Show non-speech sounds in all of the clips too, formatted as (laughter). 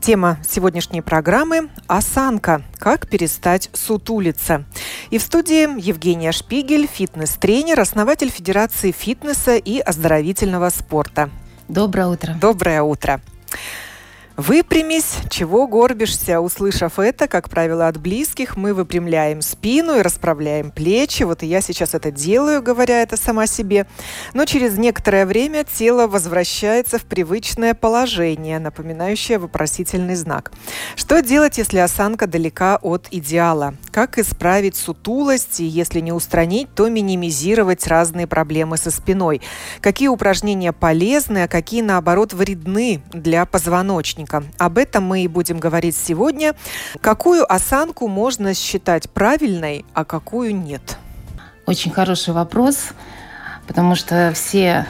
Тема сегодняшней программы – осанка. Как перестать сутулиться. И в студии Евгения Шпигель, фитнес-тренер, основатель Федерации фитнеса и оздоровительного спорта. Доброе утро. Доброе утро. Выпрямись, чего горбишься? Услышав это, как правило, от близких, мы выпрямляем спину и расправляем плечи. Вот и я сейчас это делаю, говоря это сама себе. Но через некоторое время тело возвращается в привычное положение, напоминающее вопросительный знак. Что делать, если осанка далека от идеала? Как исправить сутулость и, если не устранить, то минимизировать разные проблемы со спиной? Какие упражнения полезны, а какие, наоборот, вредны для позвоночника? Осанка. Об этом мы и будем говорить сегодня. Какую осанку можно считать правильной, а какую нет? Очень хороший вопрос, потому что все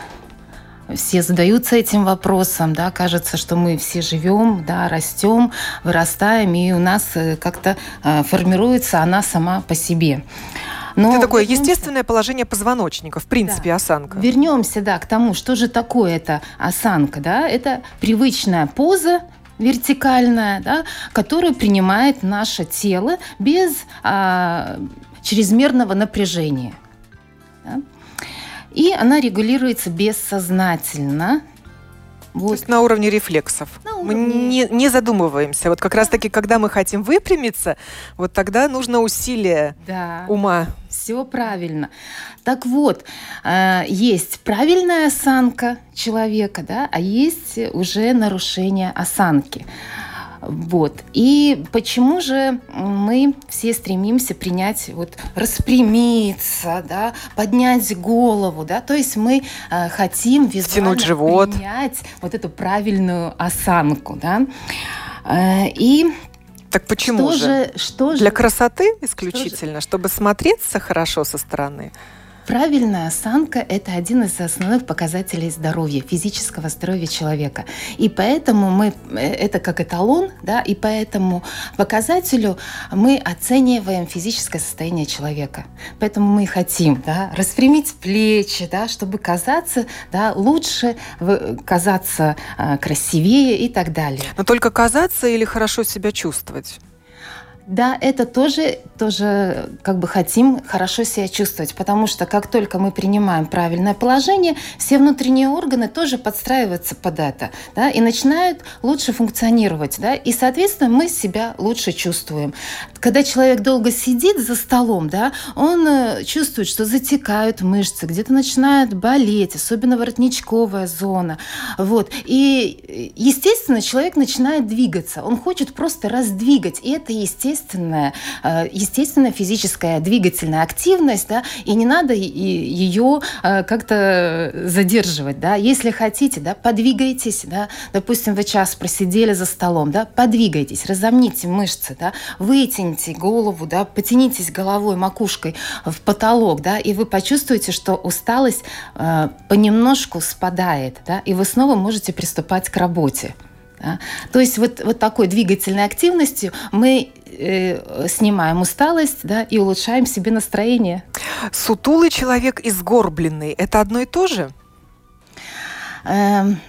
все задаются этим вопросом, да, кажется, что мы все живем, да, растем, вырастаем, и у нас э, как-то э, формируется она сама по себе. Но это такое вернемся... естественное положение позвоночника, в принципе, да. осанка. Вернемся, да, к тому, что же такое эта осанка, да, это привычная поза, вертикальная, да, которую принимает наше тело без а, чрезмерного напряжения. Да? И она регулируется бессознательно вот. То есть на уровне рефлексов. На уровне... Мы не, не задумываемся. Вот как раз-таки, когда мы хотим выпрямиться, вот тогда нужно усилие да. ума. Все правильно. Так вот, э, есть правильная осанка человека, да, а есть уже нарушение осанки. Вот. И почему же мы все стремимся принять, вот, распрямиться, да, поднять голову, да, то есть мы э, хотим визуально живот. принять вот эту правильную осанку, да. Э, и так почему что же? же? Что Для же? красоты исключительно, что чтобы смотреться хорошо со стороны. Правильная осанка – это один из основных показателей здоровья, физического здоровья человека. И поэтому мы, э, это как эталон, да, и поэтому показателю мы оцениваем физическое состояние человека. Поэтому мы хотим да, распрямить плечи, да, чтобы казаться да, лучше, казаться э, красивее и так далее. Но только казаться или хорошо себя чувствовать? Да, это тоже, тоже как бы хотим хорошо себя чувствовать, потому что как только мы принимаем правильное положение, все внутренние органы тоже подстраиваются под это, да, и начинают лучше функционировать, да, и, соответственно, мы себя лучше чувствуем. Когда человек долго сидит за столом, да, он э, чувствует, что затекают мышцы, где-то начинают болеть, особенно воротничковая зона, вот, и, естественно, человек начинает двигаться, он хочет просто раздвигать, и это естественно естественная, э, естественная физическая двигательная активность, да, и не надо ее э, как-то задерживать, да. Если хотите, да, подвигайтесь, да, допустим, вы час просидели за столом, да, подвигайтесь, разомните мышцы, да, вытяните голову, да, потянитесь головой, макушкой в потолок, да, и вы почувствуете, что усталость э, понемножку спадает, да, и вы снова можете приступать к работе. Да? То есть вот, вот такой двигательной активностью мы э, снимаем усталость да, и улучшаем себе настроение. Сутулый человек и сгорбленный – это одно и то же? Эм,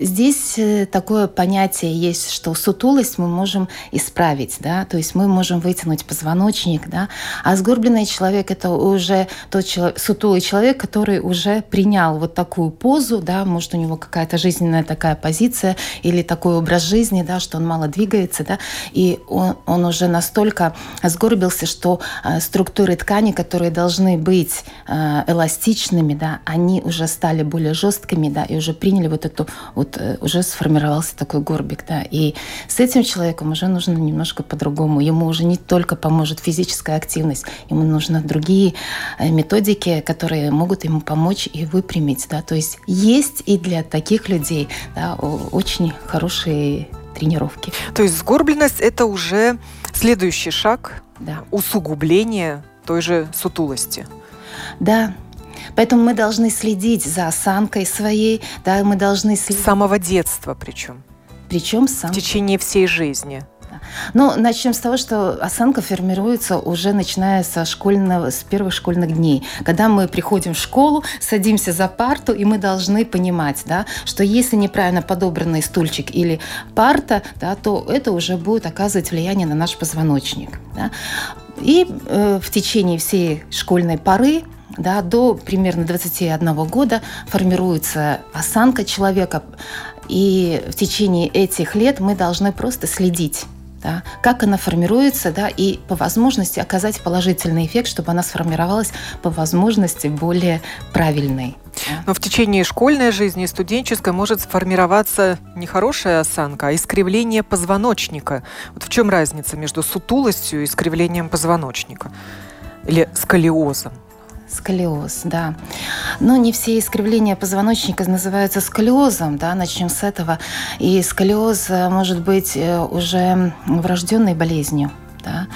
Здесь э, такое понятие есть, что сутулость мы можем исправить, да, то есть мы можем вытянуть позвоночник, да, а сгорбленный человек это уже тот человек, сутулый человек, который уже принял вот такую позу, да, может у него какая-то жизненная такая позиция или такой образ жизни, да, что он мало двигается, да, и он, он уже настолько сгорбился, что э, структуры ткани, которые должны быть э, эластичными, да, они уже стали более жесткими, да, и уже приняли вот эту вот вот э, уже сформировался такой горбик, да, и с этим человеком уже нужно немножко по-другому. Ему уже не только поможет физическая активность, ему нужны другие э, методики, которые могут ему помочь и выпрямить, да, то есть есть и для таких людей, да, очень хорошие тренировки. То есть сгорбленность – это уже следующий шаг да. усугубление той же сутулости. Да, Поэтому мы должны следить за осанкой своей, да, мы должны следить... С самого детства причем. Причем сам... В течение всей жизни. Ну, начнем с того, что осанка формируется уже начиная со школьного, с первых школьных дней. Когда мы приходим в школу, садимся за парту, и мы должны понимать, да, что если неправильно подобранный стульчик или парта, да, то это уже будет оказывать влияние на наш позвоночник. Да. И э, в течение всей школьной поры да, до примерно 21 года формируется осанка человека, и в течение этих лет мы должны просто следить да, как она формируется, да, и по возможности оказать положительный эффект, чтобы она сформировалась по возможности более правильной. Но в течение школьной жизни и студенческой может сформироваться не хорошая осанка, а искривление позвоночника. Вот в чем разница между сутулостью и искривлением позвоночника? Или сколиозом? Сколиоз, да. Но не все искривления позвоночника называются сколиозом, да, начнем с этого. И сколиоз э, может быть э, уже врожденной болезнью, да.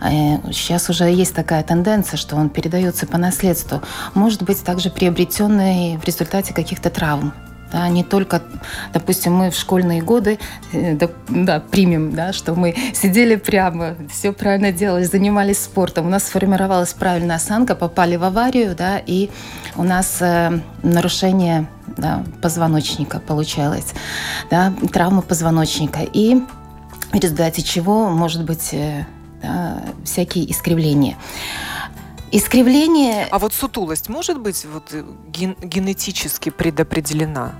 Э, сейчас уже есть такая тенденция, что он передается по наследству. Может быть также приобретенный в результате каких-то травм. Да, не только, допустим, мы в школьные годы, э, да, да, примем, да, что мы сидели прямо, все правильно делали, занимались спортом, у нас сформировалась правильная осанка, попали в аварию, да, и у нас э, нарушение да, позвоночника получалось, да, травма позвоночника, и в результате чего может быть э, да, всякие искривления. Искривление... А вот сутулость может быть вот э, ген генетически предопределена?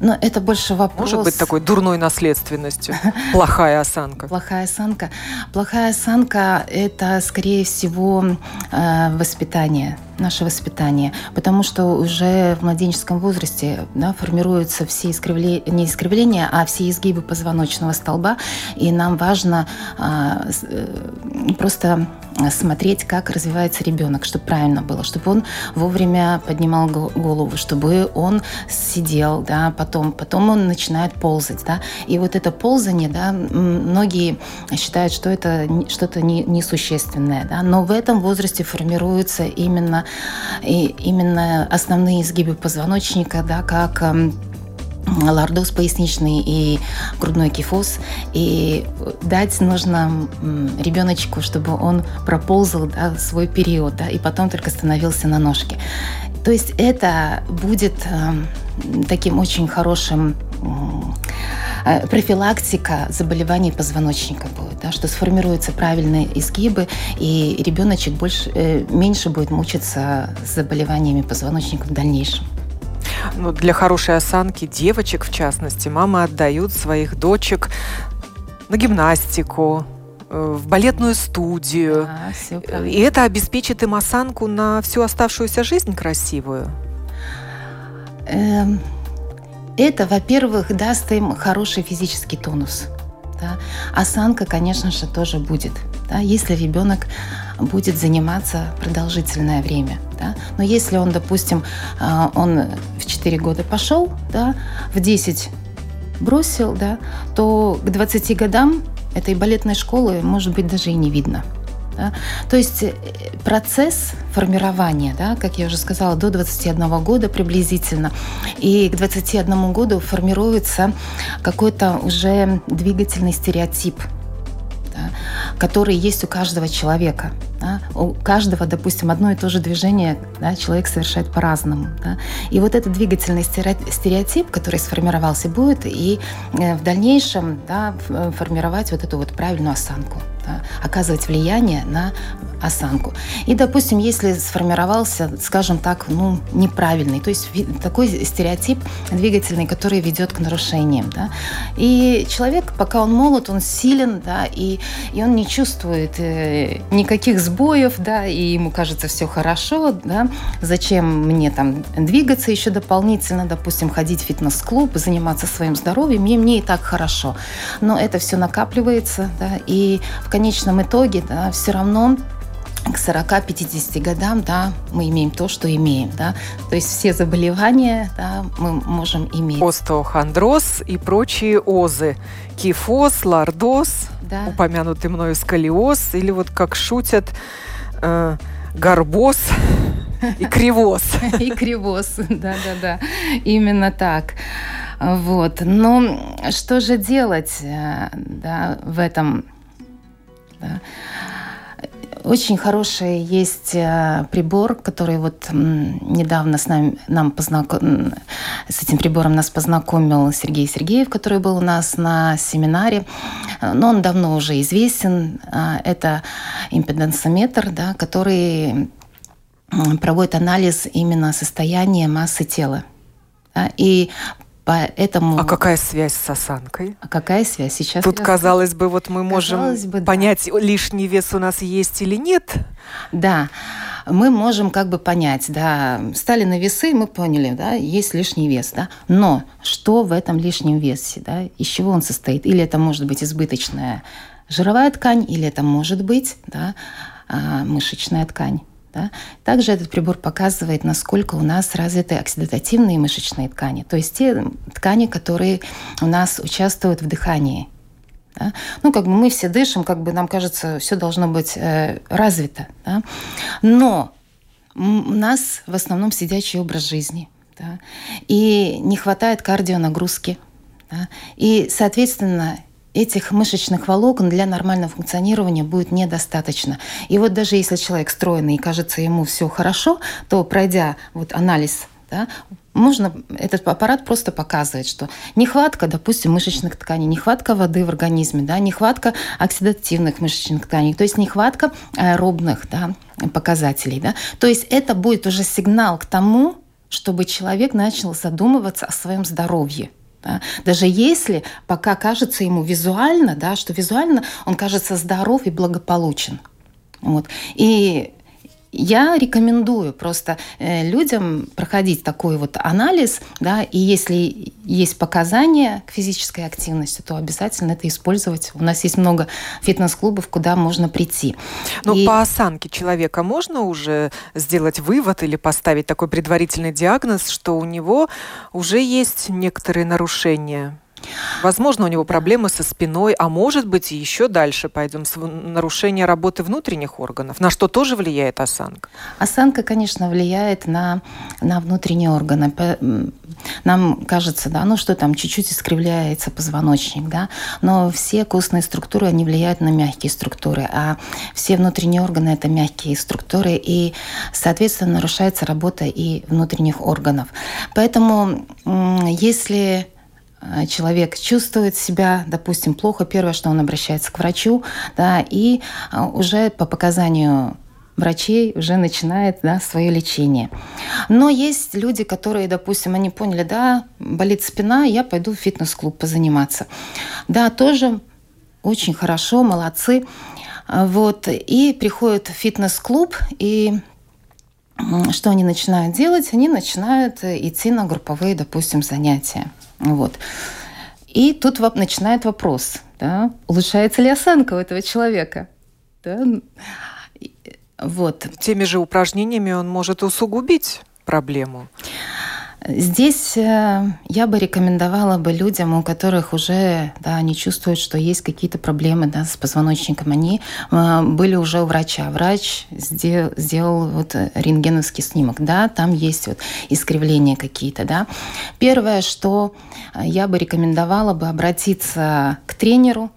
Но это больше вопрос... Может быть такой дурной наследственностью? (laughs) Плохая осанка? Плохая осанка. Плохая осанка – это, скорее всего, э, воспитание наше воспитание, потому что уже в младенческом возрасте да, формируются все искривления, не искривления, а все изгибы позвоночного столба, и нам важно а, э, просто смотреть, как развивается ребенок, чтобы правильно было, чтобы он вовремя поднимал голову, чтобы он сидел, да, потом, потом он начинает ползать, да, и вот это ползание, да, многие считают, что это что-то несущественное, да, но в этом возрасте формируется именно и именно основные изгибы позвоночника, да, как эм, лордоз поясничный и грудной кифоз. И дать нужно ребеночку, чтобы он проползал да, свой период, да, и потом только становился на ножки. То есть это будет э, таким очень хорошим профилактика заболеваний позвоночника будет, да, что сформируются правильные изгибы, и ребеночек больше, э, меньше будет мучиться с заболеваниями позвоночника в дальнейшем ну, для хорошей осанки девочек, в частности, мамы отдают своих дочек на гимнастику, э, в балетную студию. Да, И это обеспечит им осанку на всю оставшуюся жизнь красивую. Эм, это, во-первых, даст им хороший физический тонус. Да? Осанка, конечно же, тоже будет. Да? Если ребенок будет заниматься продолжительное время. Да? Но если он, допустим, а, он в 4 года пошел, да, в 10 бросил, да, то к 20 годам этой балетной школы, может быть, даже и не видно. Да? То есть э, процесс формирования, да, как я уже сказала, до 21 года приблизительно. И к 21 году формируется какой-то уже двигательный стереотип да, который есть у каждого человека. Да? У каждого, допустим, одно и то же движение да, человек совершает по-разному. Да? И вот этот двигательный стереотип, который сформировался, будет и э, в дальнейшем да, формировать вот эту вот правильную осанку да, оказывать влияние на осанку. И, допустим, если сформировался, скажем так, ну, неправильный, то есть такой стереотип двигательный, который ведет к нарушениям. Да? И человек, пока он молод, он силен, да, и, и он не чувствует э, никаких сбоев, да, и ему кажется все хорошо, да, зачем мне там двигаться еще дополнительно, допустим, ходить в фитнес-клуб, заниматься своим здоровьем, мне, мне и так хорошо. Но это все накапливается, да, и в конечном итоге да, все равно к 40-50 годам, да, мы имеем то, что имеем, да, то есть все заболевания, да, мы можем иметь. Остеохондроз и прочие озы, кифоз, лордоз, да. упомянутый мною сколиоз, или вот как шутят, э, горбоз и кривоз. (laughs) И кривоз, да-да-да, именно так. Вот. Но что же делать э, да, в этом? Да? Очень хороший есть э, прибор, который вот недавно с нами, нам познаком... с этим прибором нас познакомил Сергей Сергеев, который был у нас на семинаре. Но он давно уже известен. А, это импедансометр, да, который проводит анализ именно состояния массы тела. И Поэтому... А какая связь с осанкой? А какая связь сейчас? Тут, казалось бы, вот мы можем бы, понять, да. лишний вес у нас есть или нет. Да, мы можем как бы понять, да, стали на весы, мы поняли, да, есть лишний вес, да, но что в этом лишнем весе, да, из чего он состоит? Или это может быть избыточная жировая ткань, или это может быть, да, а, мышечная ткань. Да? Также этот прибор показывает, насколько у нас развиты оксидативные мышечные ткани, то есть те ткани, которые у нас участвуют в дыхании. Да? Ну, как бы мы все дышим, как бы нам кажется, все должно быть э, развито. Да? Но у нас в основном сидячий образ жизни. Да? И не хватает кардионагрузки. Да? И, соответственно, этих мышечных волокон для нормального функционирования будет недостаточно. И вот даже если человек стройный и кажется ему все хорошо, то пройдя вот анализ, да, можно, этот аппарат просто показывает, что нехватка, допустим, мышечных тканей, нехватка воды в организме, да, нехватка оксидативных мышечных тканей, то есть нехватка аэробных да, показателей. Да. То есть это будет уже сигнал к тому, чтобы человек начал задумываться о своем здоровье. Да? Даже если пока кажется ему визуально, да, что визуально он кажется здоров и благополучен. Вот. И я рекомендую просто э, людям проходить такой вот анализ, да, и если есть показания к физической активности, то обязательно это использовать. У нас есть много фитнес-клубов, куда можно прийти. Но и... по осанке человека можно уже сделать вывод или поставить такой предварительный диагноз, что у него уже есть некоторые нарушения? Возможно, у него проблемы со спиной, а может быть, и еще дальше пойдем с нарушение работы внутренних органов, на что тоже влияет осанка. Осанка, конечно, влияет на, на внутренние органы. Нам кажется, да, ну что там, чуть-чуть искривляется позвоночник, да, но все костные структуры, они влияют на мягкие структуры, а все внутренние органы – это мягкие структуры, и, соответственно, нарушается работа и внутренних органов. Поэтому, если человек чувствует себя, допустим, плохо, первое, что он обращается к врачу, да, и э, уже по показанию врачей уже начинает да, свое лечение. Но есть люди, которые, допустим, они поняли, да, болит спина, я пойду в фитнес-клуб позаниматься. Да, тоже очень хорошо, молодцы. Вот, и приходят в фитнес-клуб, и что они начинают делать? Они начинают идти на групповые, допустим, занятия. Вот. И тут начинает вопрос, да, улучшается ли осанка у этого человека? Да? Вот. Теми же упражнениями он может усугубить проблему. Здесь э, я бы рекомендовала бы людям, у которых уже, да, они чувствуют, что есть какие-то проблемы да, с позвоночником, они э, были уже у врача. Врач сделал, сделал вот рентгеновский снимок, да, там есть вот искривления какие-то, да. Первое, что я бы рекомендовала бы обратиться к тренеру,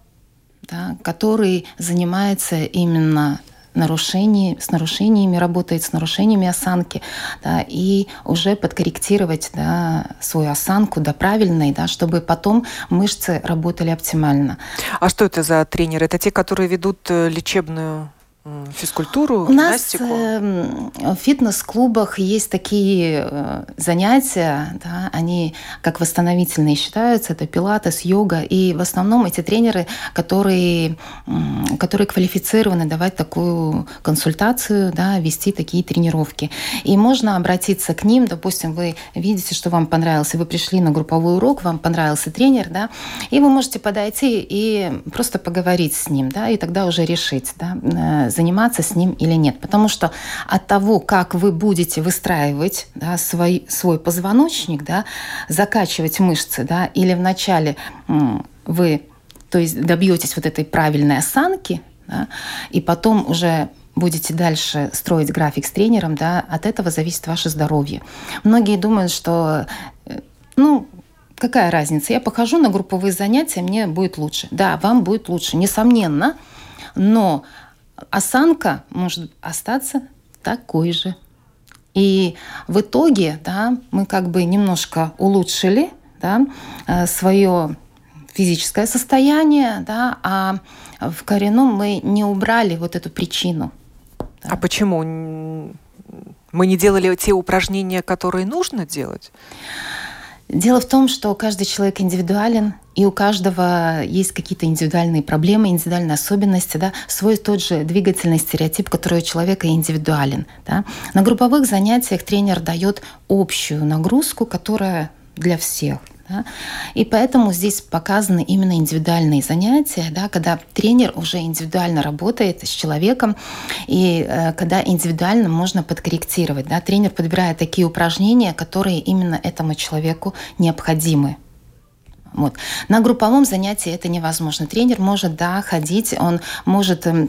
да, который занимается именно нарушений, с нарушениями, работает с нарушениями осанки, да, и уже подкорректировать да, свою осанку до правильной, да, чтобы потом мышцы работали оптимально. А что это за тренеры? Это те, которые ведут э, лечебную физкультуру, У нас э, в фитнес-клубах есть такие э, занятия, да, они как восстановительные считаются, это пилатес, йога, и в основном эти тренеры, которые, которые квалифицированы давать такую консультацию, да, вести такие тренировки. И можно обратиться к ним, допустим, вы видите, что вам понравился, вы пришли на групповой урок, вам понравился тренер, да, и вы можете подойти и просто поговорить с ним, да, и тогда уже решить, да, э, заниматься с ним или нет. Потому что от того, как вы будете выстраивать да, свой, свой позвоночник, да, закачивать мышцы, да, или вначале вы то есть добьетесь вот этой правильной осанки, да, и потом уже будете дальше строить график с тренером, да, от этого зависит ваше здоровье. Многие думают, что, э, ну, какая разница, я похожу на групповые занятия, мне будет лучше. Да, вам будет лучше, несомненно, но осанка может остаться такой же. И в итоге да, мы как бы немножко улучшили да, э, свое физическое состояние, да, а в коренном мы не убрали вот эту причину. Да. А почему? Мы не делали те упражнения, которые нужно делать? Дело в том, что каждый человек индивидуален, и у каждого есть какие-то индивидуальные проблемы, индивидуальные особенности, да, свой тот же двигательный стереотип, который у человека индивидуален. Да. На групповых занятиях тренер дает общую нагрузку, которая для всех – да? И поэтому здесь показаны именно индивидуальные занятия, да, когда тренер уже индивидуально работает с человеком, и э, когда индивидуально можно подкорректировать. Да? Тренер подбирает такие упражнения, которые именно этому человеку необходимы. Вот. На групповом занятии это невозможно. Тренер может, да, ходить, он может э,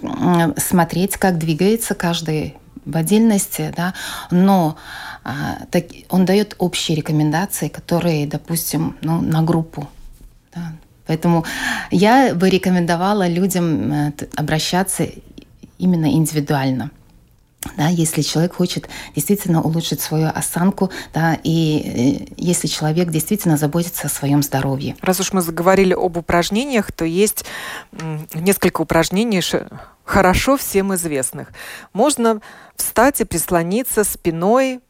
смотреть, как двигается каждый в отдельности, да, но а, так, он дает общие рекомендации, которые, допустим, ну, на группу. Да. Поэтому я бы рекомендовала людям э, обращаться именно индивидуально. Да, если человек хочет действительно улучшить свою осанку, да, и э, если человек действительно заботится о своем здоровье. Раз уж мы заговорили об упражнениях, то есть несколько упражнений хорошо всем известных. Можно встать и прислониться спиной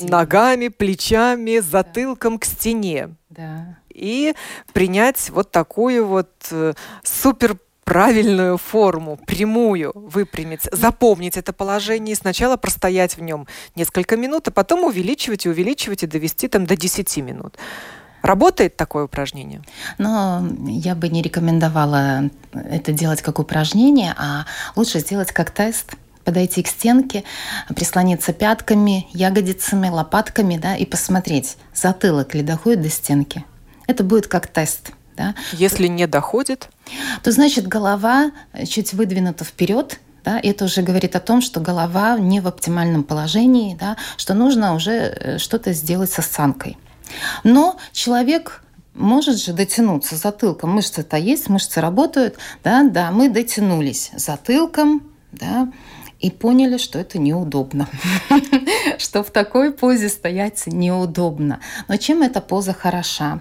ногами, плечами, затылком да. к стене. Да. И принять вот такую вот э, супер правильную форму, прямую выпрямить, запомнить это положение и сначала простоять в нем несколько минут, а потом увеличивать и увеличивать и довести там до 10 минут. Работает такое упражнение? Но я бы не рекомендовала это делать как упражнение, а лучше сделать как тест – подойти к стенке, прислониться пятками, ягодицами, лопатками, да, и посмотреть, затылок ли доходит до стенки. Это будет как тест. Да. Если не доходит? То значит голова чуть выдвинута вперед, да, это уже говорит о том, что голова не в оптимальном положении, да, что нужно уже э, что-то сделать с осанкой. Но человек может же дотянуться затылком. Мышцы-то есть, мышцы работают. Да, да, мы дотянулись затылком, да, и поняли, что это неудобно, (laughs) что в такой позе стоять неудобно. Но чем эта поза хороша?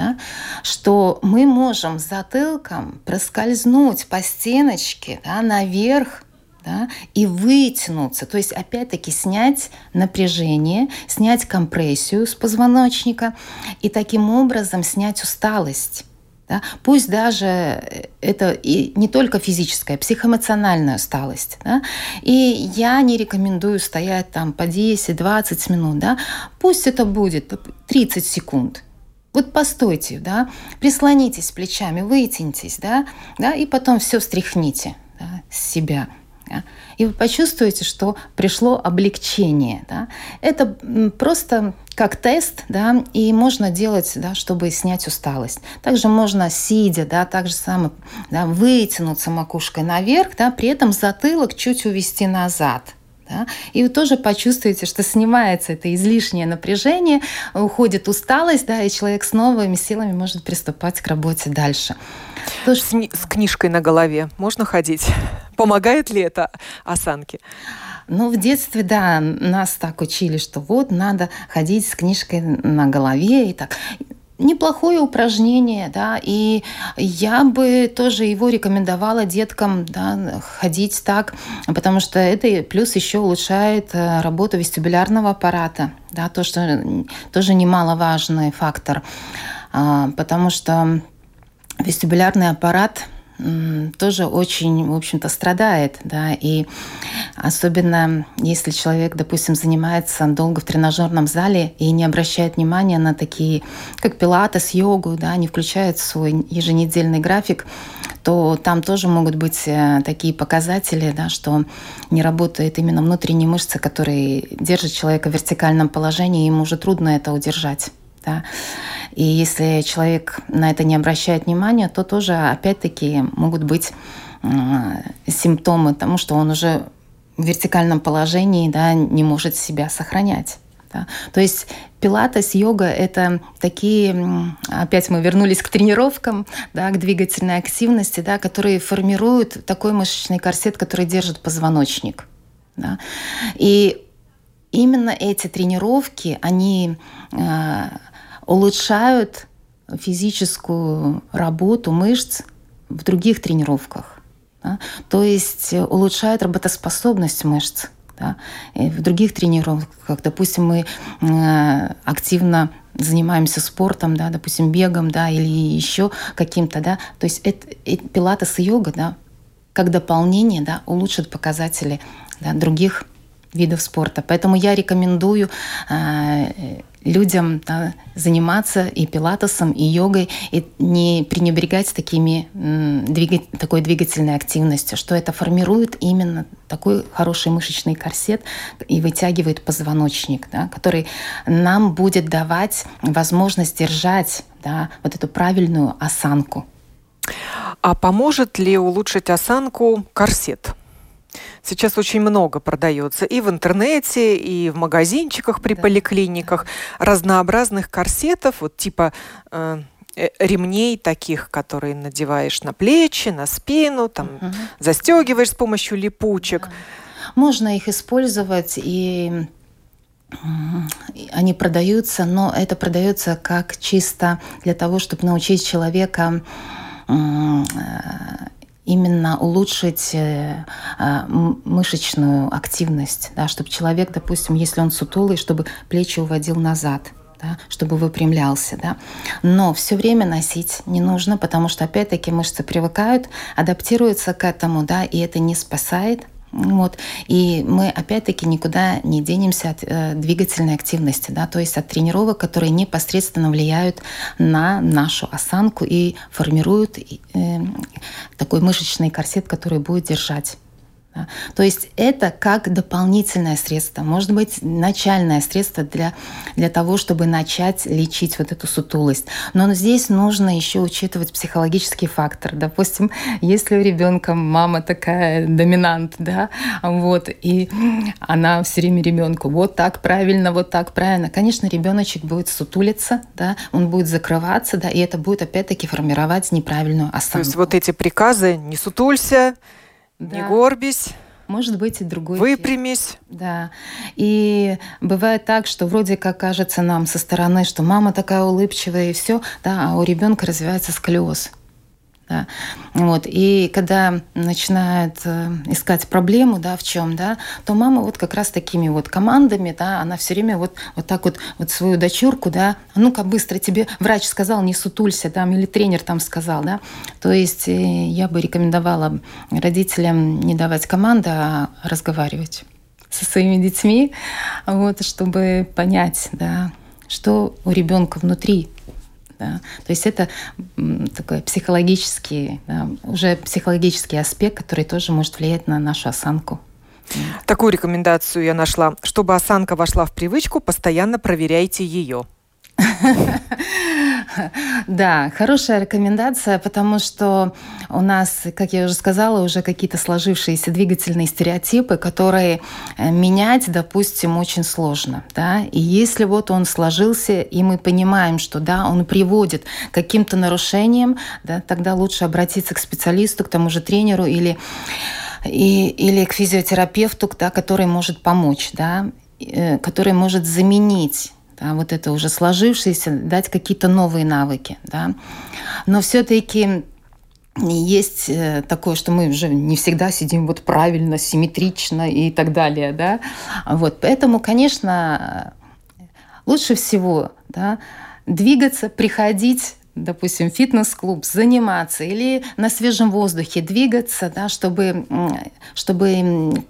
Да? Что мы можем затылком проскользнуть по стеночке да, наверх да, и вытянуться, то есть опять-таки снять напряжение, снять компрессию с позвоночника и таким образом снять усталость. Да? Пусть даже э, это и не только физическая, психоэмоциональная усталость. Да? И я не рекомендую стоять там по 10-20 минут. Да? Пусть это будет 30 секунд. Вот постойте, да, прислонитесь плечами, вытянитесь, да, да, и потом все встряхните да, с себя. Да, и вы почувствуете, что пришло облегчение. Да. Это просто как тест, да, и можно делать, да, чтобы снять усталость. Также можно сидя, да, так же самое, да, вытянуться макушкой наверх, да, при этом затылок чуть увести назад. Да? И вы тоже почувствуете, что снимается это излишнее напряжение, уходит усталость, да, и человек с новыми силами может приступать к работе дальше. Тоже... С, с книжкой на голове можно ходить? (laughs) Помогает ли это осанке? Ну, в детстве, да, нас так учили, что вот надо ходить с книжкой на голове и так неплохое упражнение, да, и я бы тоже его рекомендовала деткам, да, ходить так, потому что это плюс еще улучшает э, работу вестибулярного аппарата, да, то, что тоже немаловажный фактор, а, потому что вестибулярный аппарат – тоже очень, в общем-то, страдает, да, и особенно если человек, допустим, занимается долго в тренажерном зале и не обращает внимания на такие, как пилатес, йогу, да, не включает свой еженедельный график, то там тоже могут быть э, такие показатели, да, что не работает именно внутренние мышцы, которые держат человека в вертикальном положении, ему уже трудно это удержать. Да. И если человек на это не обращает внимания, то тоже, опять-таки, могут быть э, симптомы тому, что он уже в вертикальном положении да, не может себя сохранять. Да. То есть пилатес, йога – это такие, опять мы вернулись к тренировкам, да, к двигательной активности, да, которые формируют такой мышечный корсет, который держит позвоночник. Да. И именно эти тренировки, они э, улучшают физическую работу мышц в других тренировках. Да? То есть улучшают работоспособность мышц. Да? В других тренировках, допустим, мы э, активно занимаемся спортом, да, допустим, бегом, да, или еще каким-то, да, то есть это, это пилатес и йога, да, как дополнение, да, улучшат показатели да, других видов спорта. Поэтому я рекомендую э, людям да, заниматься и пилатесом, и йогой, и не пренебрегать такими, двигать, такой двигательной активностью, что это формирует именно такой хороший мышечный корсет и вытягивает позвоночник, да, который нам будет давать возможность держать да, вот эту правильную осанку. А поможет ли улучшить осанку корсет? Сейчас очень много продается и в интернете, и в магазинчиках при да, поликлиниках разнообразных корсетов, вот типа э, э, ремней таких, которые надеваешь на плечи, на спину, там угу. застегиваешь с помощью липучек. Да. Можно их использовать и они продаются, но это продается как чисто для того, чтобы научить человека э, именно улучшить э, а, мышечную активность, да, чтобы человек, допустим, если он сутулый, чтобы плечи уводил назад, да, чтобы выпрямлялся. Да. Но все время носить не нужно, потому что, опять-таки, мышцы привыкают, адаптируются к этому, да, и это не спасает вот. И мы опять-таки никуда не денемся от э, двигательной активности, да, то есть от тренировок, которые непосредственно влияют на нашу осанку и формируют э, такой мышечный корсет, который будет держать да. То есть это как дополнительное средство, может быть, начальное средство для, для того, чтобы начать лечить вот эту сутулость. Но здесь нужно еще учитывать психологический фактор. Допустим, если у ребенка мама такая доминант, да, вот, и она все время ребенку вот так правильно, вот так правильно, конечно, ребеночек будет сутулиться, да, он будет закрываться, да, и это будет опять-таки формировать неправильную осанку. То есть вот эти приказы «не сутулься», да. Не горбись. Может быть и другой. Выпрямись. Тип. Да. И бывает так, что вроде как кажется нам со стороны, что мама такая улыбчивая и все, да, а у ребенка развивается сколиоз. Да. Вот. И когда начинают э, искать проблему, да, в чем, да, то мама вот как раз такими вот командами, да, она все время вот, вот так вот, вот свою дочурку, да, «А ну-ка быстро тебе врач сказал, не сутулься, там, или тренер там сказал, да. То есть э, я бы рекомендовала родителям не давать команды, а разговаривать со своими детьми, вот, чтобы понять, да, что у ребенка внутри, да. То есть это такой психологический, да, уже психологический аспект, который тоже может влиять на нашу осанку. Такую рекомендацию я нашла. Чтобы осанка вошла в привычку, постоянно проверяйте ее. (laughs) (laughs) Да, хорошая рекомендация, потому что у нас, как я уже сказала, уже какие-то сложившиеся двигательные стереотипы, которые э, менять, допустим, очень сложно. Да? И если вот он сложился, и мы понимаем, что да, он приводит к каким-то нарушениям, да, тогда лучше обратиться к специалисту, к тому же тренеру или и, или к физиотерапевту, да, который может помочь, да, э, который может заменить да, вот это уже сложившееся, дать какие-то новые навыки. Да. Но все-таки есть э, такое, что мы уже не всегда сидим вот правильно, симметрично и так далее. Да. Вот, поэтому, конечно, лучше всего да, двигаться, приходить допустим, фитнес-клуб, заниматься или на свежем воздухе двигаться, да, чтобы, чтобы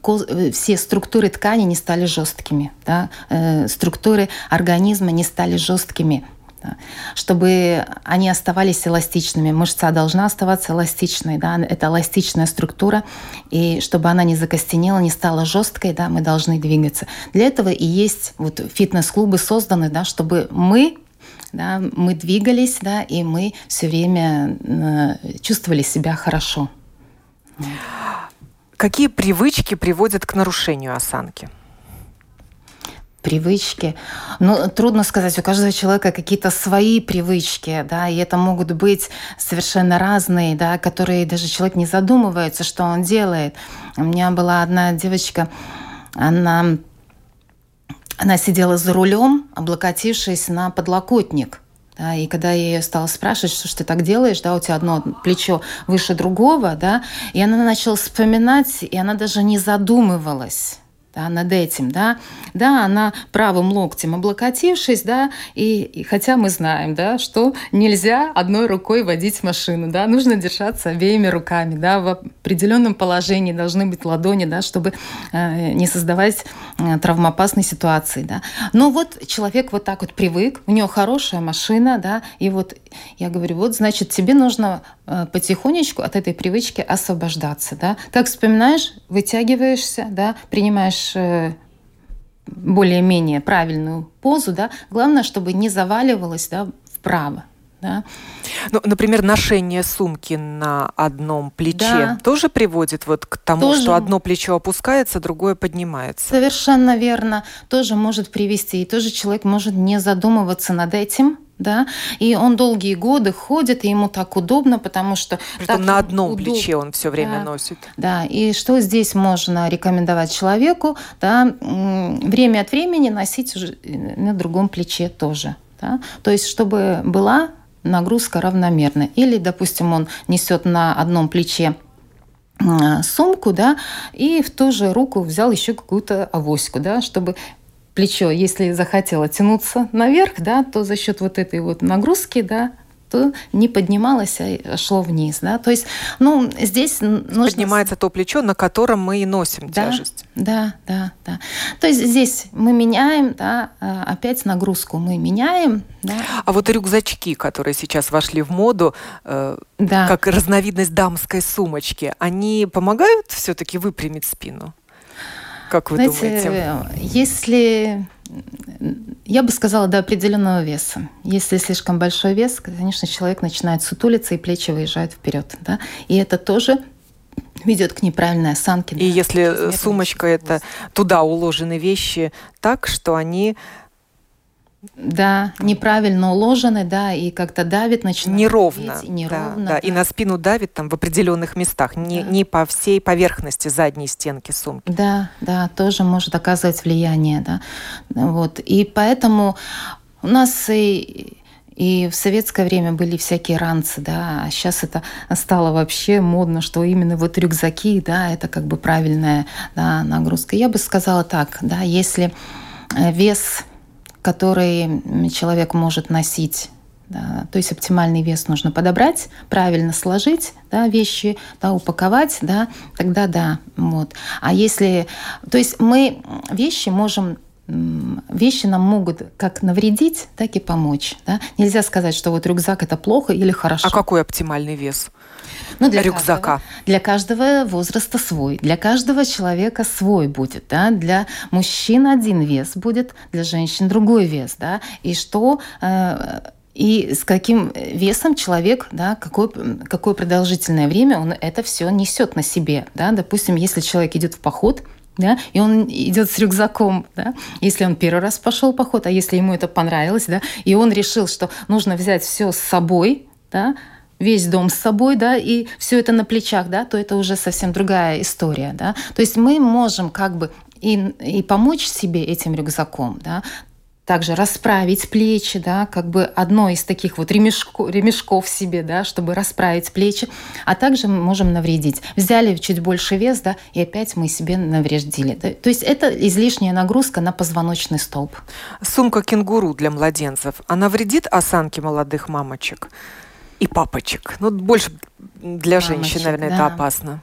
все структуры ткани не стали жесткими, да, э, структуры организма не стали жесткими. да, чтобы они оставались эластичными. Мышца должна оставаться эластичной, да, это эластичная структура, и чтобы она не закостенела, не стала жесткой, да, мы должны двигаться. Для этого и есть вот фитнес-клубы созданы, да, чтобы мы да, мы двигались, да, и мы все время э, чувствовали себя хорошо. Какие привычки приводят к нарушению осанки? привычки. Ну, трудно сказать, у каждого человека какие-то свои привычки, да, и это могут быть совершенно разные, да, которые даже человек не задумывается, что он делает. У меня была одна девочка, она, она сидела за рулем, облокотившись на подлокотник. Да, и когда я ее стала спрашивать, что ж ты так делаешь, да, у тебя одно плечо выше другого, да, и она начала вспоминать, и она даже не задумывалась да, над этим, да, да, она правым локтем облокотившись, да, и, и хотя мы знаем, да, что нельзя одной рукой водить машину, да, нужно держаться обеими руками, да, в определенном положении должны быть ладони, да, чтобы э, не создавать э, травмоопасной ситуации, да. Но вот человек вот так вот привык, у него хорошая машина, да, и вот я говорю, вот, значит, тебе нужно э, потихонечку от этой привычки освобождаться, да. Как вспоминаешь, вытягиваешься, да, принимаешь занимаешь э, более-менее правильную позу, да, главное, чтобы не заваливалось да, вправо. Да. Ну, например, ношение сумки на одном плече да. тоже приводит вот к тому, тоже... что одно плечо опускается, другое поднимается. Совершенно верно. Тоже может привести. И тоже человек может не задумываться над этим, да, и он долгие годы ходит, и ему так удобно, потому что... Притом на одном удоб... плече он все время да, носит. Да, и что здесь можно рекомендовать человеку, да, время от времени носить уже на другом плече тоже, да, то есть чтобы была нагрузка равномерная. Или, допустим, он несет на одном плече сумку, да, и в ту же руку взял еще какую-то авоську, да, чтобы плечо, если захотело тянуться наверх, да, то за счет вот этой вот нагрузки, да, то не поднималось, а шло вниз. Да? То есть, ну, здесь нужно... Поднимается то плечо, на котором мы и носим да, тяжесть. Да, да, да. То есть здесь мы меняем, да, а, опять нагрузку мы меняем. Да. А вот рюкзачки, которые сейчас вошли в моду, э, да. как разновидность дамской сумочки, они помогают все-таки выпрямить спину? Как вы Знаете, думаете? Если я бы сказала до определенного веса. Если слишком большой вес, конечно, человек начинает сутулиться и плечи выезжают вперед, да, и это тоже ведет к неправильной осанке. И да, если сумочка это туда уложены вещи так, что они да, неправильно уложены, да, и как-то давит, начинает неровно, бить, неровно, да, да, и на спину давит там в определенных местах, не да. не по всей поверхности задней стенки сумки. Да, да, тоже может оказывать влияние, да, вот, и поэтому у нас и и в советское время были всякие ранцы, да, а сейчас это стало вообще модно, что именно вот рюкзаки, да, это как бы правильная да, нагрузка. Я бы сказала так, да, если э, вес который человек может носить да, то есть оптимальный вес нужно подобрать, правильно сложить да, вещи, да, упаковать, да, тогда да. Вот. А если... То есть мы вещи можем вещи нам могут как навредить, так и помочь. Да? Нельзя сказать, что вот рюкзак это плохо или хорошо. А какой оптимальный вес? Ну, для рюкзака. Каждого, для каждого возраста свой, для каждого человека свой будет, да, для мужчин один вес будет, для женщин другой вес, да, и что э, и с каким весом человек, да, какое, какое продолжительное время он это все несет на себе. Да? Допустим, если человек идет в поход, да, и он идет с рюкзаком, да, если он первый раз пошел поход, а если ему это понравилось, да, и он решил, что нужно взять все с собой, да, весь дом с собой, да, и все это на плечах, да, то это уже совсем другая история, да. То есть мы можем как бы и, и помочь себе этим рюкзаком, да, также расправить плечи, да, как бы одно из таких вот ремешко, ремешков себе, да, чтобы расправить плечи, а также мы можем навредить. Взяли чуть больше вес, да, и опять мы себе навредили. То есть это излишняя нагрузка на позвоночный столб. Сумка кенгуру для младенцев, она вредит осанке молодых мамочек? И папочек. Ну, больше для Мамочек, женщин, наверное, да. это опасно.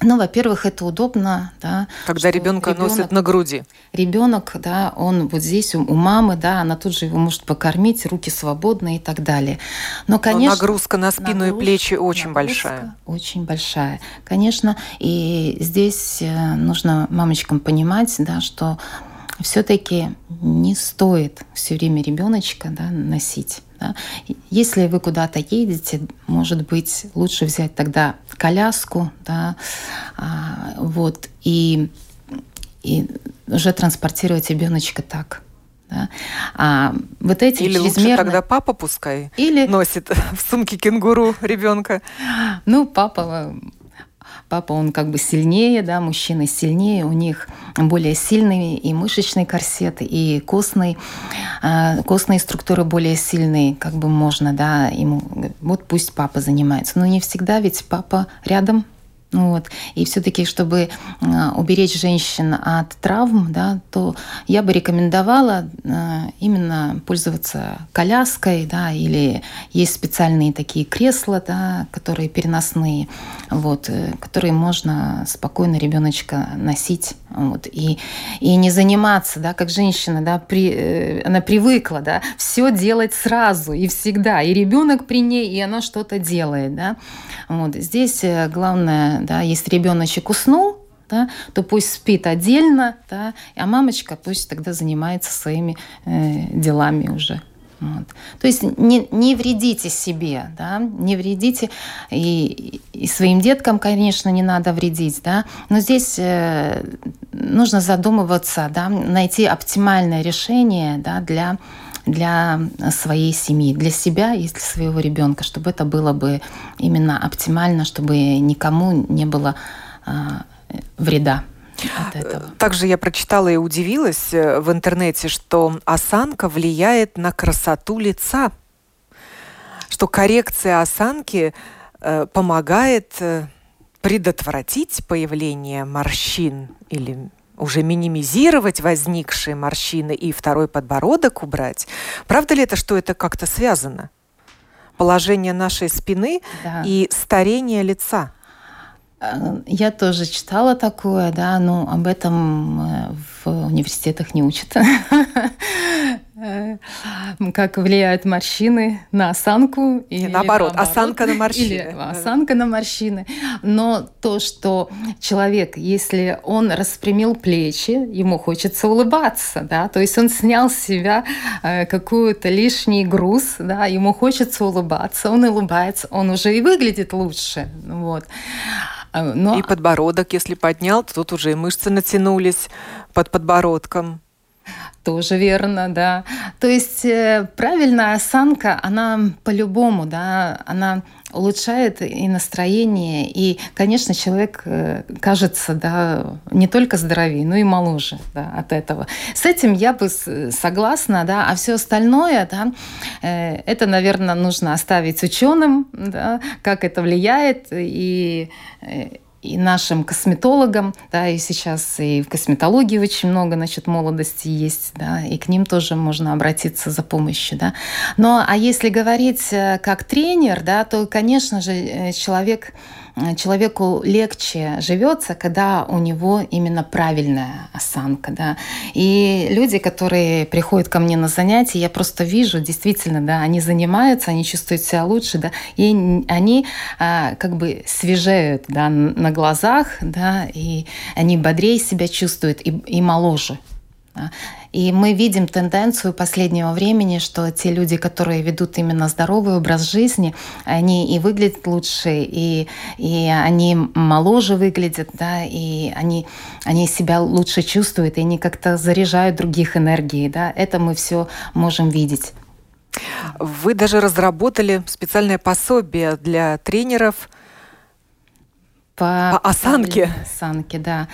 ну, во-первых, это удобно, да. Когда ребенка ребенок, носят на груди. Ребенок, да, он вот здесь у, у мамы, да, она тут же его может покормить, руки свободны и так далее. Но, конечно, Но нагрузка на спину нагрузка, и плечи очень большая. Очень большая, конечно. И здесь э, нужно мамочкам понимать, да, что все-таки не стоит все время ребеночка да, носить. Да. Если вы куда-то едете, может быть, лучше взять тогда коляску, да, а, вот, и, и уже транспортировать ребеночка так. Да. А вот эти Или чрезмерно... лучше тогда папа пускай Или... носит (laughs) в сумке кенгуру ребенка. Ну, папа папа, он как бы сильнее, да, мужчины сильнее, у них более сильный и мышечный корсет, и костный, э, костные структуры более сильные, как бы можно, да, ему, вот пусть папа занимается. Но не всегда, ведь папа рядом, вот. И все-таки, чтобы а, уберечь женщин от травм, да, то я бы рекомендовала а, именно пользоваться коляской, да, или есть специальные такие кресла, да, которые переносные, вот, э, которые можно спокойно ребеночка носить, вот, и, и не заниматься, да, как женщина, да, при, э, она привыкла, да, все делать сразу и всегда, и ребенок при ней, и она что-то делает, да, вот. Здесь э, главное да, если ребеночек уснул, да, то пусть спит отдельно, да, а мамочка пусть тогда занимается своими э, делами уже. Вот. То есть не, не вредите себе, да, не вредите и, и своим деткам, конечно, не надо вредить, да, но здесь э, нужно задумываться, да, найти оптимальное решение, да, для для своей семьи, для себя и для своего ребенка, чтобы это было бы именно оптимально, чтобы никому не было а, вреда. От этого. Также я прочитала и удивилась э, в интернете, что осанка влияет на красоту лица, что коррекция осанки э, помогает э, предотвратить появление морщин или уже минимизировать возникшие морщины и второй подбородок убрать. Правда ли это, что это как-то связано? Положение нашей спины да. и старение лица. Э, я тоже читала такое, да, но об этом э, в университетах не учат. (laughs) Э, как влияют морщины на осанку. Или наоборот, наоборот, осанка на морщины. Или осанка на морщины. Но то, что человек, если он распрямил плечи, ему хочется улыбаться, да, то есть он снял с себя какой-то лишний груз, да, ему хочется улыбаться, он улыбается, он уже и выглядит лучше, вот. А, Но... И подбородок, если поднял, то тут уже и мышцы натянулись под подбородком. Тоже верно, да. То есть э, правильная осанка, она по-любому, да, она улучшает и настроение, и, конечно, человек э, кажется, да, не только здоровее, но и моложе, да, от этого. С этим я бы согласна, да, а все остальное, да, э, это, наверное, нужно оставить ученым, да, как это влияет, и и нашим косметологам, да, и сейчас и в косметологии очень много, значит, молодости есть, да, и к ним тоже можно обратиться за помощью, да. Но, а если говорить э, как тренер, да, то, конечно же, э, человек человеку легче живется, когда у него именно правильная осанка. Да. И люди, которые приходят ко мне на занятия, я просто вижу, действительно, да, они занимаются, они чувствуют себя лучше, да, и они а, как бы свежеют да, на глазах, да, и они бодрее себя чувствуют и, и моложе. И мы видим тенденцию последнего времени, что те люди, которые ведут именно здоровый образ жизни, они и выглядят лучше, и, и они моложе выглядят, да, и они, они себя лучше чувствуют, и они как-то заряжают других энергией. Да. Это мы все можем видеть. Вы даже разработали специальное пособие для тренеров – по, по осанке. Осанке, да.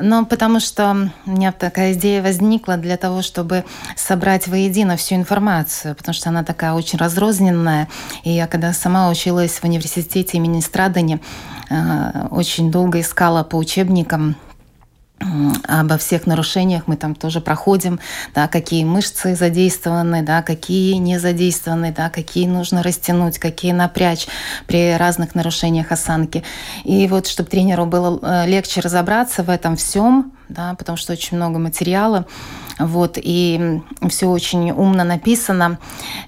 Но потому что у меня такая идея возникла для того, чтобы собрать воедино всю информацию, потому что она такая очень разрозненная. И я когда сама училась в университете имени Страдани, э, очень долго искала по учебникам обо всех нарушениях мы там тоже проходим, да, какие мышцы задействованы, да, какие не задействованы, да, какие нужно растянуть, какие напрячь при разных нарушениях осанки. И вот, чтобы тренеру было э, легче разобраться в этом всем, да, потому что очень много материала, вот, и все очень умно написано.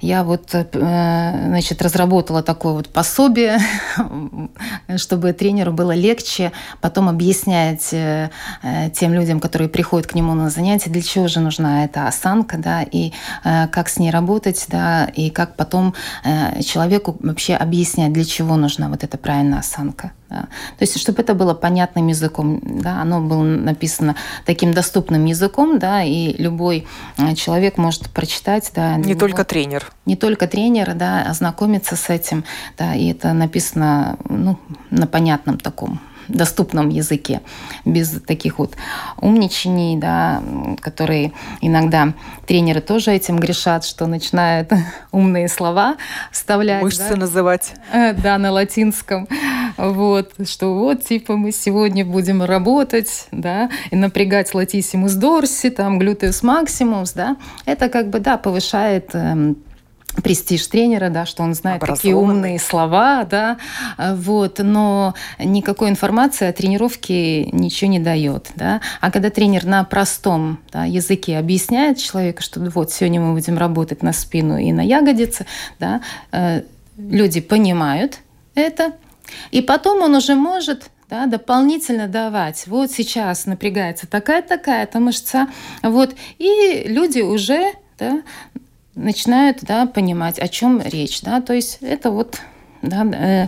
Я вот, э, значит, разработала такое вот пособие, (laughs) чтобы тренеру было легче потом объяснять э, тем людям, которые приходят к нему на занятия, для чего же нужна эта осанка, да, и э, как с ней работать, да, и как потом человеку вообще объяснять, для чего нужна вот эта правильная осанка. Да. То есть, чтобы это было понятным языком, да, оно было написано таким доступным языком, да, и любой э, человек может прочитать, да. Не только тренер. Не только тренер, да, ознакомиться с этим, да, и это написано, ну, на понятном таком доступном языке, без таких вот умничаний, да, которые иногда тренеры тоже этим грешат, что начинают (laughs) умные слова вставлять. Мышцы да? называть. Э, да, на латинском. Вот, что вот, типа, мы сегодня будем работать, да, и напрягать латиссимус дорси, там, глютеус максимус, да. Это как бы, да, повышает эм, престиж тренера, да, что он знает такие умные слова, да, вот, но никакой информации о тренировке ничего не дает, да. А когда тренер на простом да, языке объясняет человеку, что вот сегодня мы будем работать на спину и на ягодицы, да, э, люди понимают это, и потом он уже может да, дополнительно давать. Вот сейчас напрягается такая-такая-то мышца, вот, и люди уже да, начинают да, понимать, о чем речь. Да? То есть это вот да, э,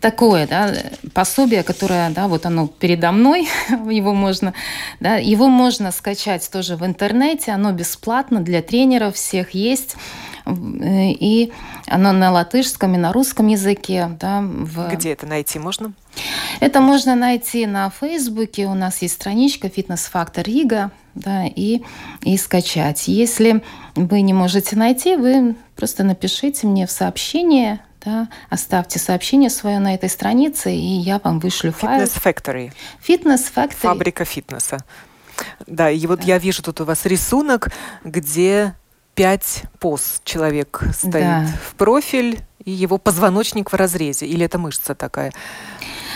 такое да, пособие, которое, да, вот оно передо мной, (laughs) его можно, да, его можно скачать тоже в интернете, оно бесплатно для тренеров всех есть. Э, и оно на латышском и на русском языке. Да, в... Где это найти можно? Это можно найти на Фейсбуке. У нас есть страничка «Фитнес-фактор Рига» да, и, и скачать. Если вы не можете найти, вы просто напишите мне в сообщение, да, оставьте сообщение свое на этой странице, и я вам вышлю файл. Fitness Factory. Fitness Factory. Фабрика фитнеса. Да, и вот да. я вижу тут у вас рисунок, где пять поз человек стоит да. в профиль, и его позвоночник в разрезе. Или это мышца такая?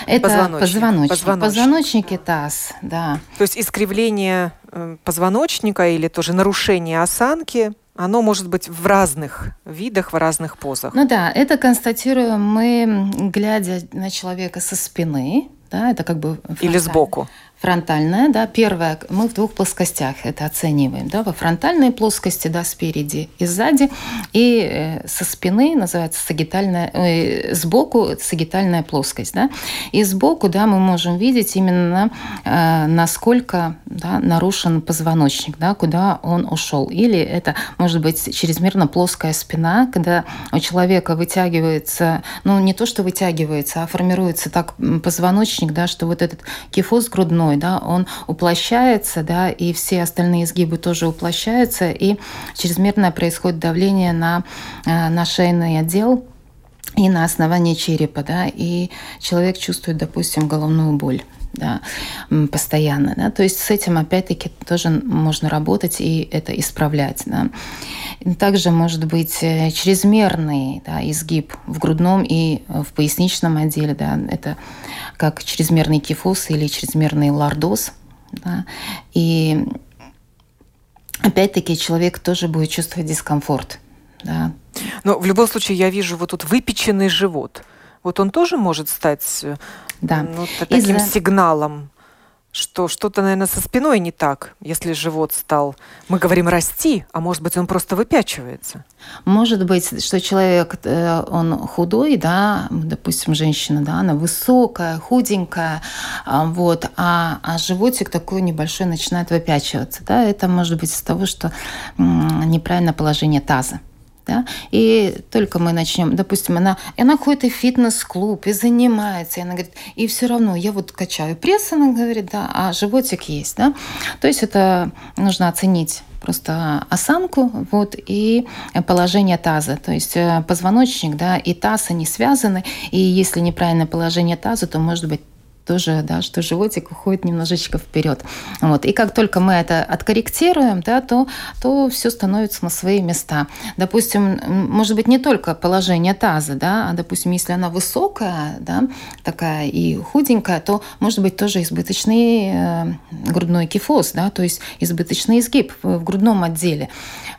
Это позвоночник. Позвоночник, позвоночник. позвоночник и таз, да. То есть искривление э, позвоночника или тоже нарушение осанки оно может быть в разных видах, в разных позах. Ну да, это констатируем мы, глядя на человека со спины, да, это как бы или сбоку фронтальная, да, первая, мы в двух плоскостях это оцениваем, да, во фронтальной плоскости, да, спереди и сзади, и э, со спины называется сагитальная, э, сбоку сагитальная плоскость, да, и сбоку, да, мы можем видеть именно э, насколько, да, нарушен позвоночник, да, куда он ушел, или это может быть чрезмерно плоская спина, когда у человека вытягивается, ну, не то, что вытягивается, а формируется так позвоночник, да, что вот этот кифоз грудной, спиной, да, он уплощается, да, и все остальные изгибы тоже уплощаются, и чрезмерное происходит давление на, э, на шейный отдел, и на основании черепа, да, и человек чувствует, допустим, головную боль да, постоянно. Да? То есть с этим опять-таки тоже можно работать и это исправлять. Да? Также может быть э, чрезмерный да, изгиб в грудном и в поясничном отделе. Да? Это как чрезмерный кифоз или чрезмерный лордоз. Да? И опять-таки человек тоже будет чувствовать дискомфорт. Да. Но в любом случае я вижу вот тут выпеченный живот. Вот он тоже может стать э, да. ну, таким Из-за... сигналом что что-то, наверное, со спиной не так, если живот стал, мы говорим, расти, а может быть, он просто выпячивается. Может быть, что человек, э, он худой, да, допустим, женщина, да, она высокая, худенькая, а, вот, а, а животик такой небольшой начинает выпячиваться, да, это может быть из того, что неправильное положение таза. Да? И только мы начнем, допустим, она, она ходит и в фитнес-клуб, и занимается, и она говорит, и все равно я вот качаю пресс, она говорит, да, а животик есть, да. То есть это нужно оценить просто осанку вот, и положение таза. То есть э, позвоночник да, и таз, они связаны, и если неправильное положение таза, то может быть тоже, да, что животик уходит немножечко вперед. Вот. И как только мы это откорректируем, да, то, то все становится на свои места. Допустим, может быть, не только положение таза, да, а, допустим, если она высокая, да, такая и худенькая, то может быть тоже избыточный э, грудной кифоз, да, то есть избыточный изгиб в, грудном отделе.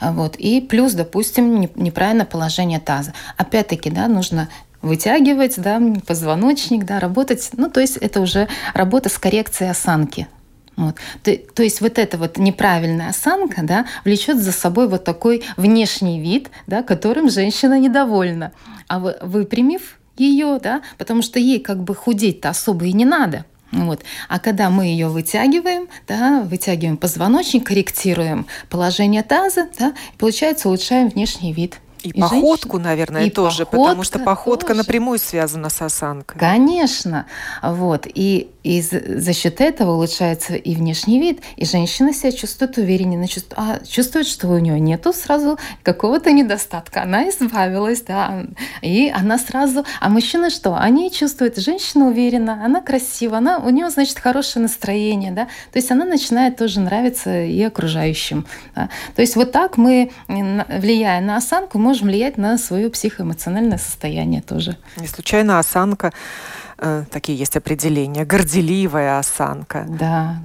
Вот. И плюс, допустим, неправильное положение таза. Опять-таки, да, нужно вытягивать, да, позвоночник, да, работать. Ну, то есть это уже работа с коррекцией осанки. Вот. То, то есть вот эта вот неправильная осанка да, влечет за собой вот такой внешний вид, да, которым женщина недовольна. А вы, выпрямив ее, да, потому что ей как бы худеть-то особо и не надо. Вот. А когда мы ее вытягиваем, да, вытягиваем позвоночник, корректируем положение таза, да, получается улучшаем внешний вид. И, и походку, женщина. наверное, и тоже, потому что походка тоже. напрямую связана с осанкой. Конечно. Вот. И, и за счет этого улучшается и внешний вид, и женщина себя чувствует увереннее, чувствует, а, чувствует, что у нее нету сразу какого-то недостатка. Она избавилась, да, и она сразу... А мужчина что? Они чувствуют, женщина уверена, она красива, она, у нее, значит, хорошее настроение, да, то есть она начинает тоже нравиться и окружающим. Да? То есть вот так мы, влияя на осанку, можем можем влиять на свое психоэмоциональное состояние тоже. Не случайно осанка, э, такие есть определения, горделивая осанка. Да.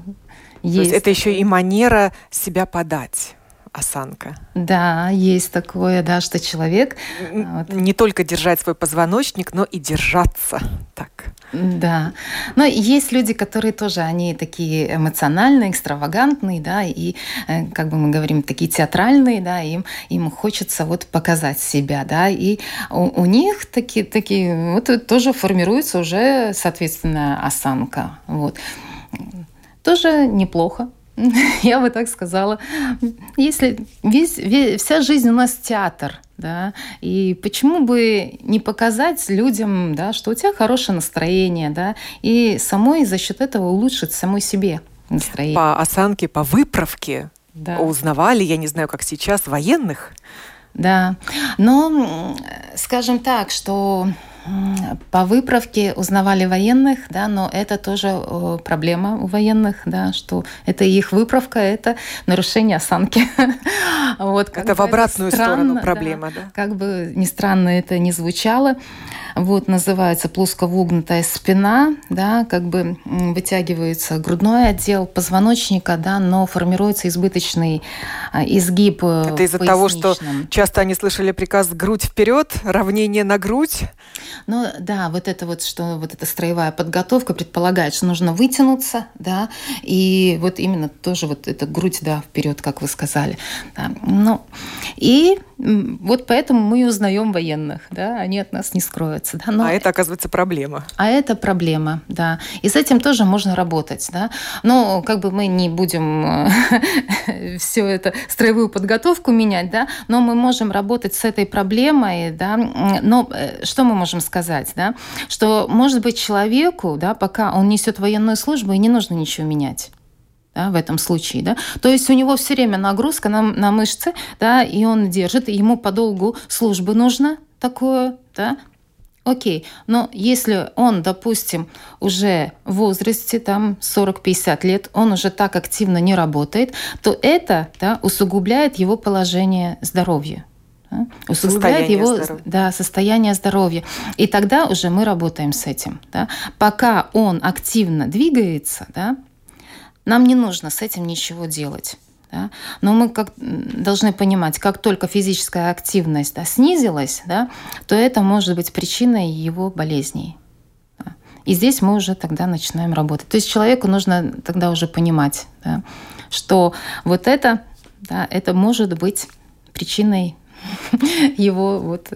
Есть. То есть это еще и манера себя подать осанка. Да, есть такое, да, что человек... Вот. Не только держать свой позвоночник, но и держаться так. Да. Но есть люди, которые тоже, они такие эмоциональные, экстравагантные, да, и, э, как бы мы говорим, такие театральные, да, им, им хочется вот показать себя, да, и у, у них такие, такие, вот тоже формируется уже, соответственно, осанка, вот. Тоже неплохо, (laughs) я бы так сказала. Если весь, весь, вся жизнь у нас театр, да, и почему бы не показать людям, да, что у тебя хорошее настроение, да, и самой за счет этого улучшить самой себе настроение. По осанке, по выправке да. узнавали, я не знаю, как сейчас, военных? Да, но, скажем так, что по выправке узнавали военных, да, но это тоже э, проблема у военных, да, что это их выправка, это нарушение осанки. (laughs) вот, это в обратную странно, сторону проблема, да, да? Как бы ни странно это не звучало. Вот называется плосковогнутая спина, да, как бы вытягивается грудной отдел позвоночника, да, но формируется избыточный а, изгиб. Э, это из-за того, что часто они слышали приказ грудь вперед, равнение на грудь. Ну да, вот это вот, что вот эта строевая подготовка предполагает, что нужно вытянуться, да, и вот именно тоже вот эта грудь, да, вперед, как вы сказали. Да. Ну, и вот поэтому мы и узнаем военных, да, они от нас не скроются. Да? Но... А это, оказывается, проблема. А это проблема, да. И с этим тоже можно работать, да. Но как бы мы не будем э, (laughs) все это, строевую подготовку менять, да, но мы можем работать с этой проблемой, да. Но э, что мы можем сказать, да? Что, может быть, человеку, да, пока он несет военную службу, и не нужно ничего менять да, в этом случае. Да? То есть у него все время нагрузка на, на мышцы, да, и он держит, и ему по долгу службы нужно такое, да, Окей, но если он, допустим, уже в возрасте там 40-50 лет, он уже так активно не работает, то это да, усугубляет его положение здоровья. Да, усугубляет его здоровья. Да, состояние здоровья. И тогда уже мы работаем с этим. Да. Пока он активно двигается, да, нам не нужно с этим ничего делать. Да? Но мы как, должны понимать, как только физическая активность да, снизилась, да, то это может быть причиной его болезней. Да? И здесь мы уже тогда начинаем работать. То есть человеку нужно тогда уже понимать, да, что вот это, да, это может быть причиной (laughs) его вот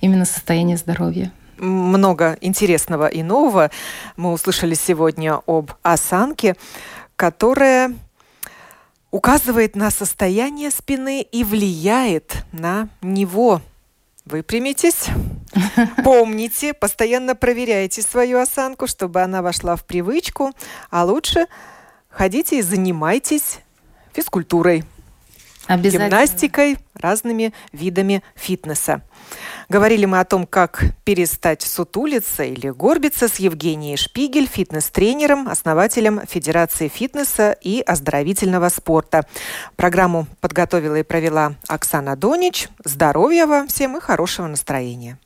именно состояния здоровья много интересного и нового мы услышали сегодня об осанке которая указывает на состояние спины и влияет на него. Выпрямитесь, (laughs) помните, постоянно проверяйте свою осанку, чтобы она вошла в привычку, а лучше ходите и занимайтесь физкультурой. гимнастикой, разными видами фитнеса. Говорили мы о том, как перестать сутулиться или горбиться с Евгенией Шпигель, фитнес-тренером, основателем Федерации фитнеса и оздоровительного спорта. Программу подготовила и провела Оксана Донич. Здоровья вам всем и хорошего настроения.